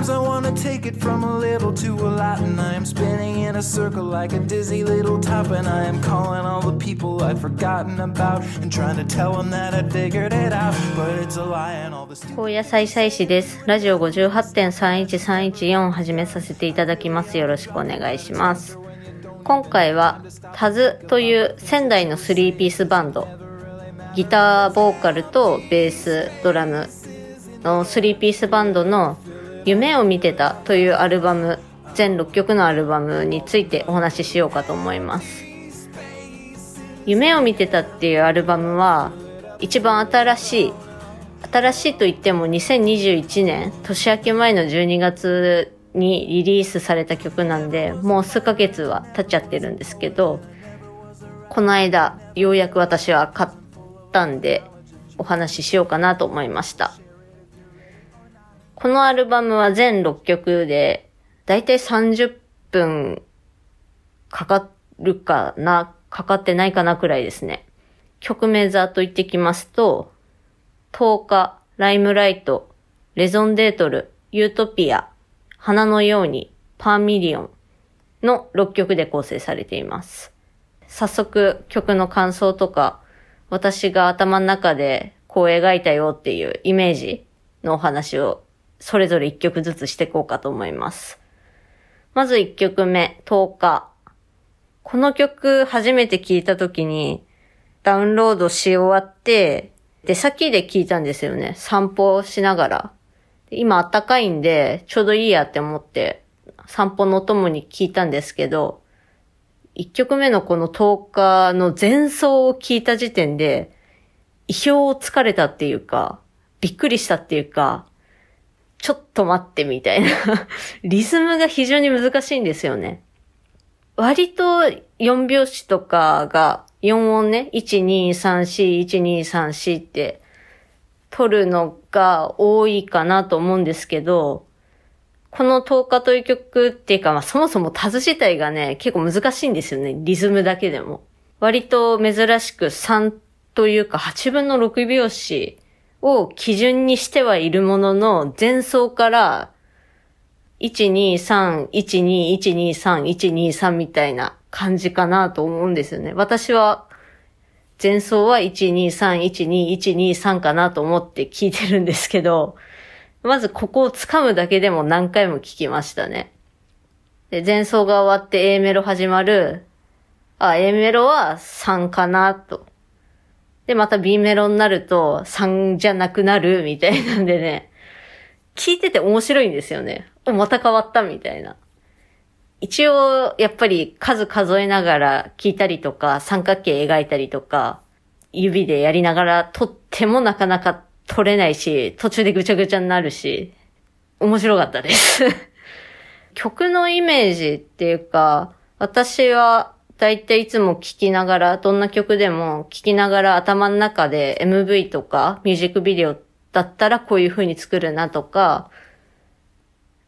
Sometimes I wanna take it from a little to a lot, and I am spinning in a circle like a dizzy little top, and I am calling all the people I'd forgotten about and trying to tell them that I figured it out, but it's a lie and all this. 高野菜菜師です。ラジオ58.31314始めさせていただきます。よろしくお願いします。今回はタズという仙台の3ピースバンド、ギター、ボーカルとベース、ドラムの3ピースバンドの夢を見てたというアルバム、全6曲のアルバムについてお話ししようかと思います。夢を見てたっていうアルバムは一番新しい新しいと言っても2021年年明け前の12月にリリースされた曲なんでもう数ヶ月は経っちゃってるんですけどこの間ようやく私は買ったんでお話ししようかなと思いましたこのアルバムは全6曲でだいたい30分かかるかなかかってないかなくらいですね曲名ざっと言ってきますと10日、ライムライト、レゾンデートル、ユートピア、花のように、バーミリオンの6曲で構成されています。早速曲の感想とか、私が頭の中でこう描いたよっていうイメージのお話をそれぞれ1曲ずつしていこうかと思います。まず1曲目、10日。この曲初めて聴いた時にダウンロードし終わって、出先で聞いたんですよね。散歩しながら。今暖かいんで、ちょうどいいやって思って、散歩のお供に聞いたんですけど、一曲目のこの10日の前奏を聞いた時点で、意表をつかれたっていうか、びっくりしたっていうか、ちょっと待ってみたいな。リズムが非常に難しいんですよね。割と4拍子とかが4音ね、1、2、3、4、1、2、3、4って取るのが多いかなと思うんですけど、この10日という曲っていうか、まあそもそもタズ自体がね、結構難しいんですよね。リズムだけでも。割と珍しく3というか8分の6拍子を基準にしてはいるものの、前奏から123、12、123、123みたいな感じかなと思うんですよね。私は前奏は123、12、123かなと思って聞いてるんですけど、まずここを掴むだけでも何回も聞きましたね。で、前奏が終わって A メロ始まる。あ、A メロは3かなと。で、また B メロになると3じゃなくなるみたいなんでね、聞いてて面白いんですよね。お、また変わったみたいな。一応、やっぱり数数えながら聞いたりとか、三角形描いたりとか、指でやりながら撮ってもなかなか撮れないし、途中でぐちゃぐちゃになるし、面白かったです。曲のイメージっていうか、私はだいたいいつも聴きながら、どんな曲でも聴きながら頭の中で MV とかミュージックビデオだったらこういう風に作るなとか、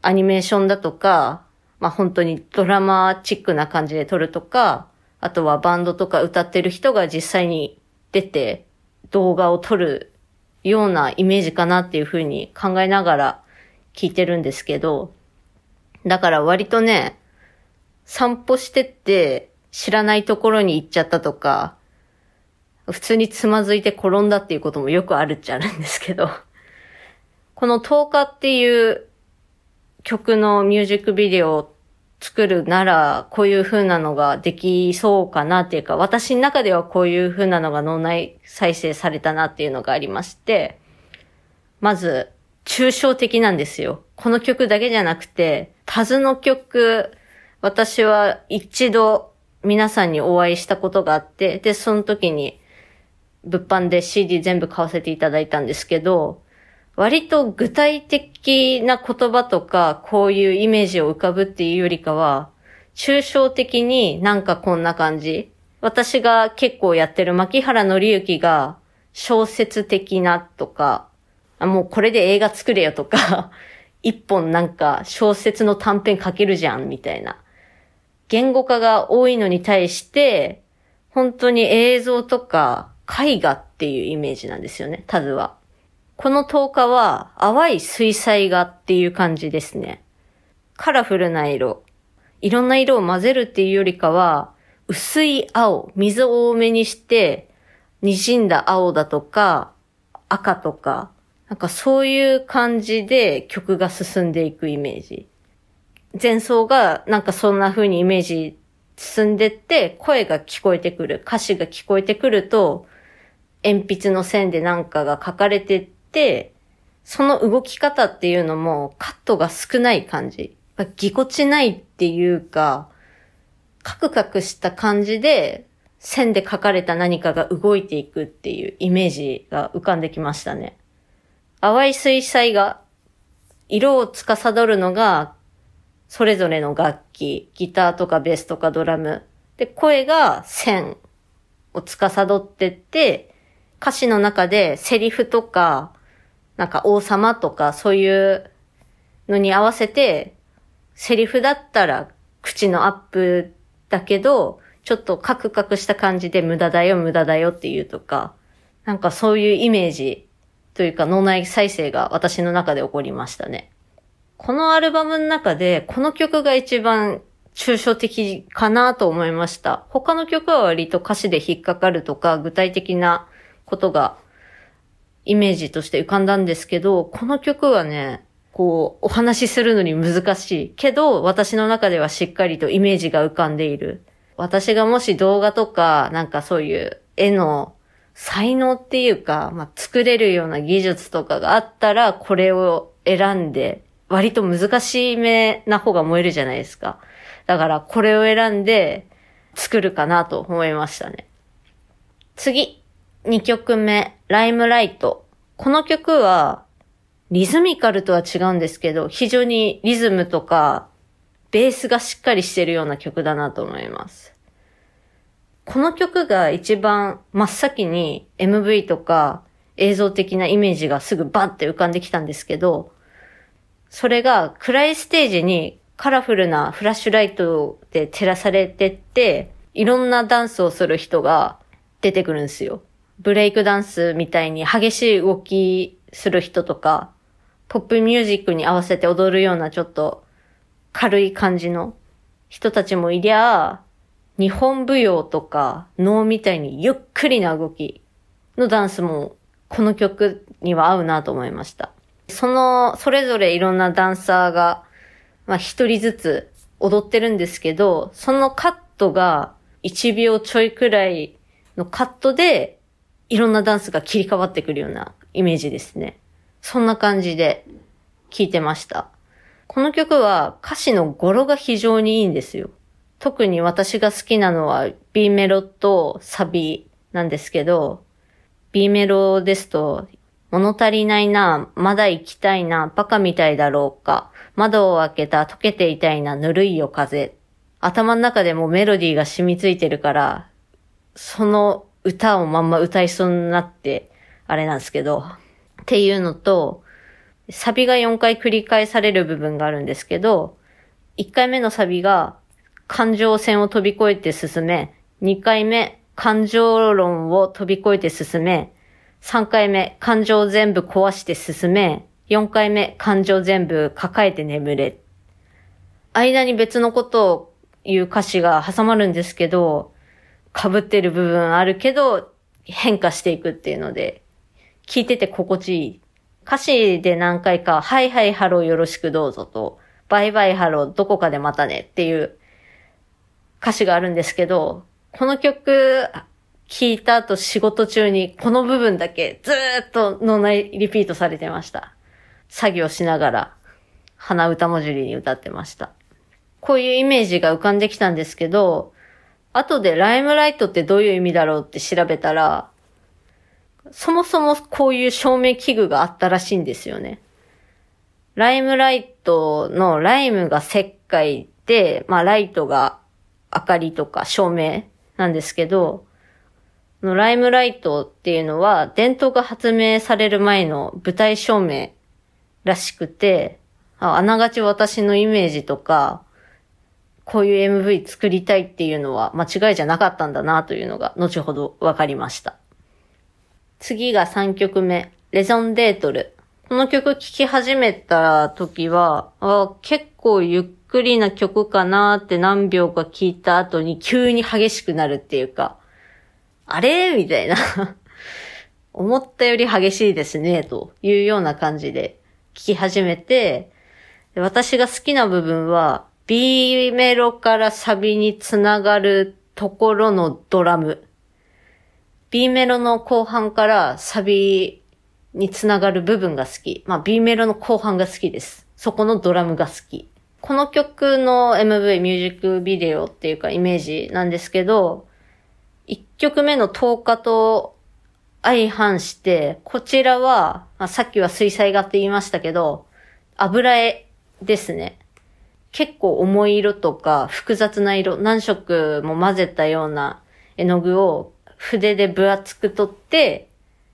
アニメーションだとか、まあ本当にドラマチックな感じで撮るとか、あとはバンドとか歌ってる人が実際に出て動画を撮るようなイメージかなっていう風に考えながら聞いてるんですけど、だから割とね、散歩してって知らないところに行っちゃったとか、普通につまずいて転んだっていうこともよくあるっちゃあるんですけど、この10日っていう曲のミュージックビデオを作るなら、こういう風なのができそうかなっていうか、私の中ではこういう風なのが脳内再生されたなっていうのがありまして、まず、抽象的なんですよ。この曲だけじゃなくて、タズの曲、私は一度皆さんにお会いしたことがあって、で、その時に物販で CD 全部買わせていただいたんですけど、割と具体的な言葉とか、こういうイメージを浮かぶっていうよりかは、抽象的になんかこんな感じ。私が結構やってる牧原紀之が小説的なとか、あもうこれで映画作れよとか、一本なんか小説の短編書けるじゃんみたいな。言語化が多いのに対して、本当に映像とか絵画っていうイメージなんですよね、タズは。この10日は淡い水彩画っていう感じですね。カラフルな色。いろんな色を混ぜるっていうよりかは、薄い青、水を多めにして、滲んだ青だとか、赤とか、なんかそういう感じで曲が進んでいくイメージ。前奏がなんかそんな風にイメージ進んでって、声が聞こえてくる、歌詞が聞こえてくると、鉛筆の線でなんかが書かれてって、その動き方っていうのもカットが少ない感じ。ぎこちないっていうか、カクカクした感じで線で書かれた何かが動いていくっていうイメージが浮かんできましたね。淡い水彩が、色を司るのが、それぞれの楽器、ギターとかベースとかドラム。で、声が線を司ってって、歌詞の中でセリフとか、なんか王様とかそういうのに合わせて、セリフだったら口のアップだけど、ちょっとカクカクした感じで無駄だよ無駄だよっていうとか、なんかそういうイメージというか脳内再生が私の中で起こりましたね。このアルバムの中でこの曲が一番抽象的かなと思いました。他の曲は割と歌詞で引っかかるとか具体的なことがイメージとして浮かんだんですけど、この曲はね、こう、お話しするのに難しい。けど、私の中ではしっかりとイメージが浮かんでいる。私がもし動画とか、なんかそういう絵の才能っていうか、まあ、作れるような技術とかがあったら、これを選んで、割と難しめな方が燃えるじゃないですか。だから、これを選んで作るかなと思いましたね。次、2曲目、ライムライト。この曲は、リズミカルとは違うんですけど、非常にリズムとか、ベースがしっかりしてるような曲だなと思います。この曲が一番真っ先に MV とか映像的なイメージがすぐバンって浮かんできたんですけど、それが暗いステージにカラフルなフラッシュライトで照らされてって、いろんなダンスをする人が出てくるんですよ。ブレイクダンスみたいに激しい動きする人とか、ポップミュージックに合わせて踊るようなちょっと軽い感じの人たちもいりゃ、日本舞踊とか能みたいにゆっくりな動きのダンスもこの曲には合うなと思いました。その、それぞれいろんなダンサーが、まあ一人ずつ踊ってるんですけど、そのカットが1秒ちょいくらいのカットでいろんなダンスが切り替わってくるようなイメージですね。そんな感じで聴いてました。この曲は歌詞の語呂が非常にいいんですよ。特に私が好きなのは B メロとサビなんですけど、B メロですと、物足りないな、まだ行きたいな、バカみたいだろうか、窓を開けた溶けていたいな、ぬるいよ風。頭の中でもメロディーが染みついてるから、その歌をまんま歌いそうになって、あれなんですけど、っていうのと、サビが4回繰り返される部分があるんですけど、1回目のサビが感情線を飛び越えて進め、2回目感情論を飛び越えて進め、3回目感情全部壊して進め、4回目感情全部抱えて眠れ。間に別のことを言う歌詞が挟まるんですけど、被ってる部分あるけど、変化していくっていうので、聞いてて心地いい。歌詞で何回か、はいはいハローよろしくどうぞと、バイバイハローどこかでまたねっていう歌詞があるんですけど、この曲聞いた後仕事中にこの部分だけずーっと脳内リピートされてました。作業しながら鼻歌文字に歌ってました。こういうイメージが浮かんできたんですけど、後でライムライトってどういう意味だろうって調べたら、そもそもこういう照明器具があったらしいんですよね。ライムライトのライムが石灰で、まあライトが明かりとか照明なんですけど、のライムライトっていうのは伝統が発明される前の舞台照明らしくて、あながち私のイメージとか、こういう MV 作りたいっていうのは間違いじゃなかったんだなというのが後ほど分かりました。次が3曲目。レゾンデートル。この曲聴き始めた時は、あ結構ゆっくりな曲かなって何秒か聴いた後に急に激しくなるっていうか、あれ？みたいな。思ったより激しいですね、というような感じで聴き始めて、私が好きな部分は、B メロからサビにつながるところのドラム。B メロの後半からサビにつながる部分が好き。まあ B メロの後半が好きです。そこのドラムが好き。この曲の MV ミュージックビデオっていうかイメージなんですけど、1曲目の10日と相反して、こちらは、まあ、さっきは水彩画って言いましたけど、油絵ですね。結構重い色とか複雑な色、何色も混ぜたような絵の具を筆で分厚く取って、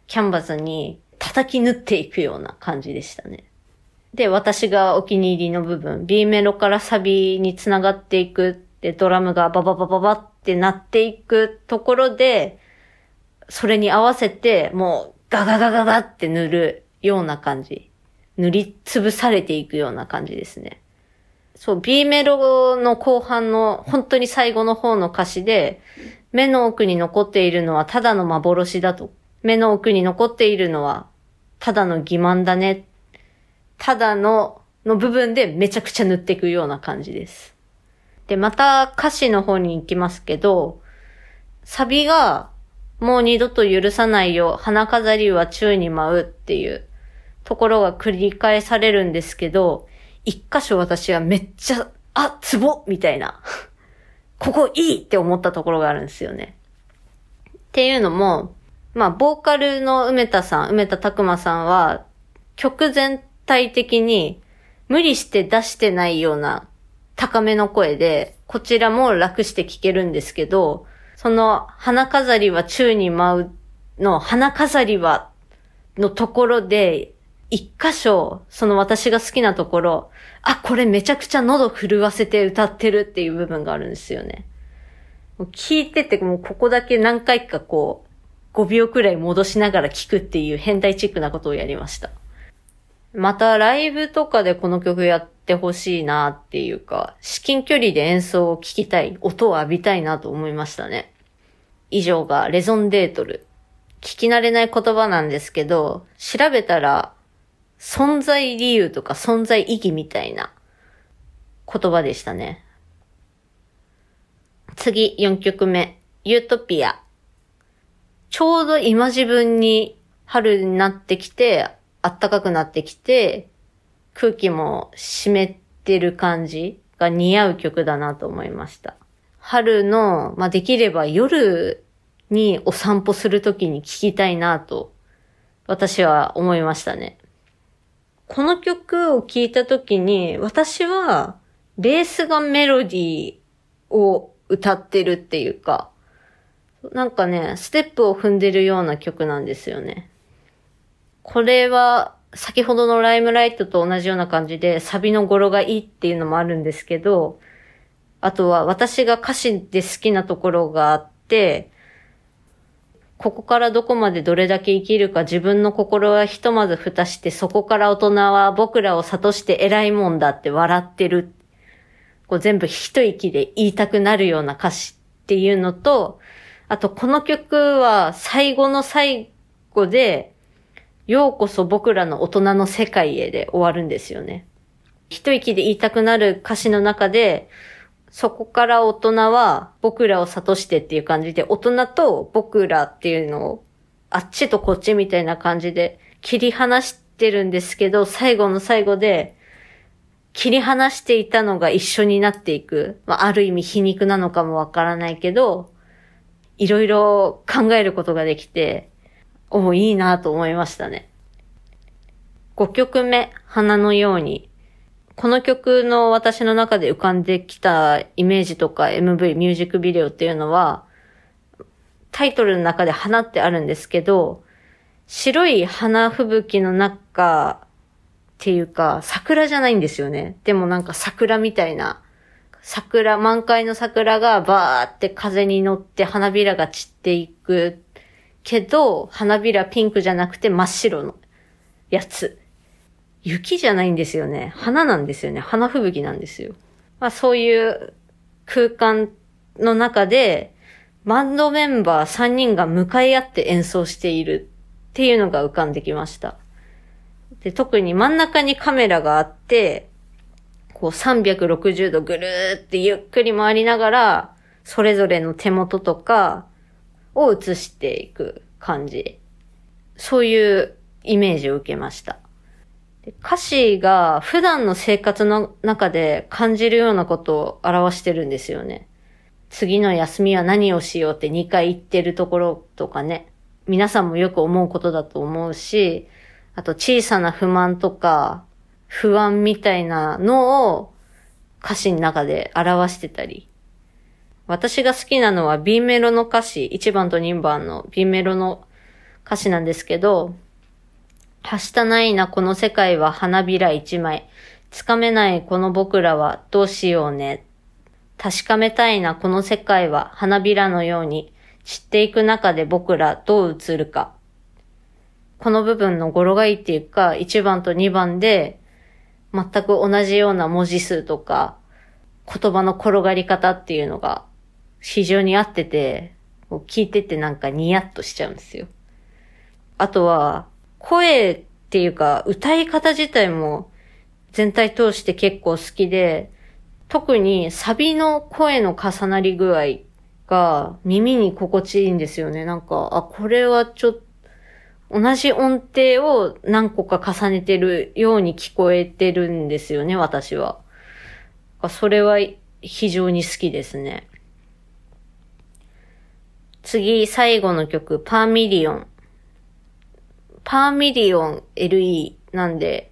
キャンバスに叩き縫っていくような感じでしたね。で、私がお気に入りの部分、B メロからサビにつながっていくってドラムがバババババってなっていくところで、それに合わせてもうガガガガガって塗るような感じ。塗りつぶされていくような感じですね。そう、B メロの後半の本当に最後の方の歌詞で、目の奥に残っているのはただの幻だと。目の奥に残っているのはただの欺瞞だね。ただのの部分でめちゃくちゃ塗っていくような感じです。で、また歌詞の方に行きますけど、サビがもう二度と許さないよ、花飾りは宙に舞うっていうところが繰り返されるんですけど、一箇所私はめっちゃ、あ、ツボみたいな。ここいいって思ったところがあるんですよね。っていうのも、まあ、ボーカルの梅田さん、梅田拓馬さんは、曲全体的に無理して出してないような高めの声で、こちらも楽して聴けるんですけど、その花飾りは宙に舞うの花飾りはのところで一箇所、その私が好きなところ、あ、これめちゃくちゃ喉震わせて歌ってるっていう部分があるんですよね。聞いてて、もうここだけ何回かこう、5秒くらい戻しながら聞くっていう変態チックなことをやりました。またライブとかでこの曲やってほしいなっていうか、至近距離で演奏を聴きたい、音を浴びたいなと思いましたね。以上がレゾンデートル。聞き慣れない言葉なんですけど、調べたら存在理由とか存在意義みたいな言葉でしたね。次、4曲目。ユートピア。ちょうど今自分に春になってきて、暖かくなってきて、空気も湿ってる感じが似合う曲だなと思いました。春の、まあ、できれば夜にお散歩するときに聴きたいなと、私は思いましたね。この曲を聴いたときに、私は、ベースがメロディーを歌ってるっていうか、なんかね、ステップを踏んでるような曲なんですよね。これは、先ほどのライムライトと同じような感じで、サビの語呂がいいっていうのもあるんですけど、あとは私が歌詞で好きなところがあって、ここからどこまでどれだけ生きるか自分の心はひとまず蓋してそこから大人は僕らを諭して偉いもんだって笑ってる。こう全部一息で言いたくなるような歌詞っていうのと、あとこの曲は最後の最後で、ようこそ僕らの大人の世界へで終わるんですよね。一息で言いたくなる歌詞の中で、そこから大人は僕らを諭してっていう感じで、大人と僕らっていうのをあっちとこっちみたいな感じで切り離してるんですけど、最後の最後で切り離していたのが一緒になっていく。まあ、ある意味皮肉なのかもわからないけど、いろいろ考えることができて、おいいなと思いましたね。5曲目、花のように。この曲の私の中で浮かんできたイメージとか MV、ミュージックビデオっていうのは、タイトルの中で花ってあるんですけど、白い花吹雪の中っていうか、桜じゃないんですよね。でもなんか桜みたいな、桜、満開の桜がバーって風に乗って花びらが散っていくけど、花びらピンクじゃなくて真っ白のやつ。雪じゃないんですよね。花なんですよね。花吹雪なんですよ。まあそういう空間の中で、バンドメンバー3人が向かい合って演奏しているっていうのが浮かんできました。で、特に真ん中にカメラがあって、こう360度ぐるーってゆっくり回りながら、それぞれの手元とかを映していく感じ。そういうイメージを受けました。歌詞が普段の生活の中で感じるようなことを表してるんですよね。次の休みは何をしようって2回言ってるところとかね。皆さんもよく思うことだと思うし、あと小さな不満とか不安みたいなのを歌詞の中で表してたり。私が好きなのは B メロの歌詞、1番と2番の B メロの歌詞なんですけど、はしたないなこの世界は花びら一枚。つかめないこの僕らはどうしようね。確かめたいなこの世界は花びらのように散っていく中で僕らどう映るか。この部分の語呂がいいっていうか、1番と2番で全く同じような文字数とか言葉の転がり方っていうのが非常に合ってて、こう聞いててなんかニヤッとしちゃうんですよ。あとは、声っていうか、歌い方自体も全体通して結構好きで、特にサビの声の重なり具合が耳に心地いいんですよね。なんか、あ、これはちょっと、同じ音程を何個か重ねてるように聞こえてるんですよね、私は。それは非常に好きですね。次、最後の曲、パーミリオン。パーミリオン LE なんで、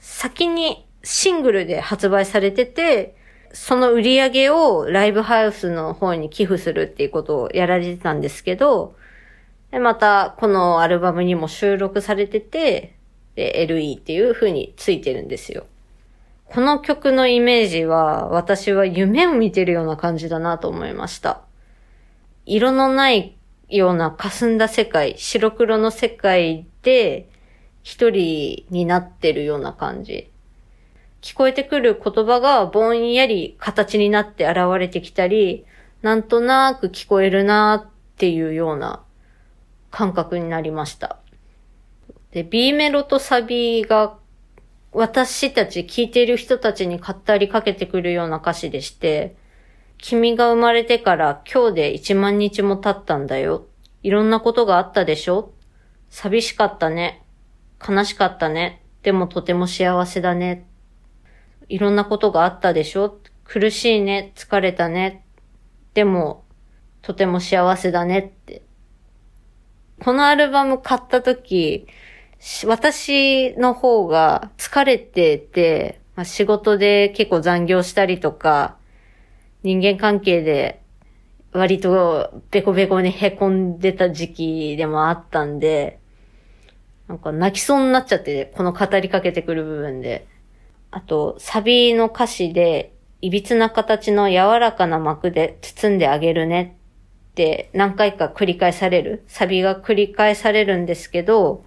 先にシングルで発売されてて、その売り上げをライブハウスの方に寄付するっていうことをやられてたんですけど、でまたこのアルバムにも収録されてて、で、LE っていう風についてるんですよ。この曲のイメージは、私は夢を見てるような感じだなと思いました。色のないような霞んだ世界、白黒の世界で一人になってるような感じ。聞こえてくる言葉がぼんやり形になって現れてきたり、なんとなく聞こえるなっていうような感覚になりました。で、B メロとサビが私たち聞いている人たちに語りかけてくるような歌詞でして、君が生まれてから今日で1万日も経ったんだよ。いろんなことがあったでしょ？寂しかったね。悲しかったね。でもとても幸せだね。いろんなことがあったでしょ？苦しいね。疲れたね。でも、とても幸せだねって。このアルバム買った時、私の方が疲れてて、まあ、仕事で結構残業したりとか、人間関係で割とベコベコに凹んでた時期でもあったんで、なんか泣きそうになっちゃって、この語りかけてくる部分で。あと、サビの歌詞で、いびつな形の柔らかな膜で包んであげるねって何回か繰り返される。サビが繰り返されるんですけど、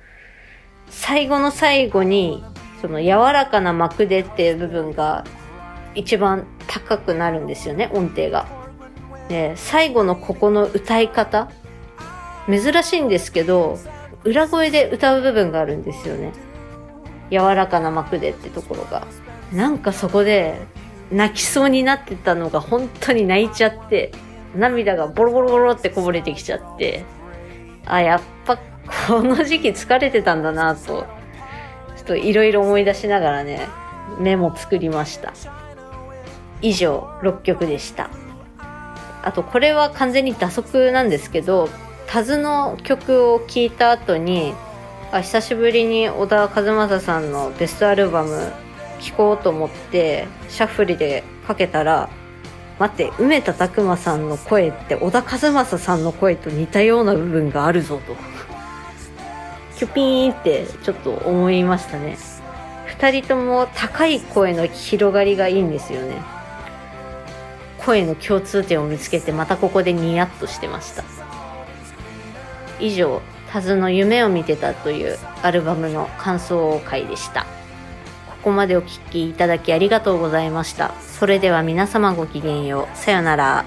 最後の最後に、その柔らかな膜でっていう部分が一番高くなるんですよね、音程が。で、最後のここの歌い方、珍しいんですけど、裏声で歌う部分があるんですよね。柔らかな膜でってところが。なんかそこで泣きそうになってたのが本当に泣いちゃって、涙がボロボロボロってこぼれてきちゃって、あ、やっぱこの時期疲れてたんだなと、ちょっといろいろ思い出しながらね、メモ作りました。以上、6曲でした。あと、これは完全に打足なんですけど、タズの曲を聴いた後に、あ久しぶりに小田和正さんのベストアルバム聴こうと思って、シャッフルでかけたら、待って、梅田拓馬さんの声って小田和正さんの声と似たような部分があるぞと。キュピーンってちょっと思いましたね。二人とも高い声の広がりがいいんですよね。声の共通点を見つけてまたここでニヤッとしてました。以上、タズの夢を見てたというアルバムの感想会でした。ここまでお聴きいただきありがとうございました。それでは皆様ごきげんよう。さよなら。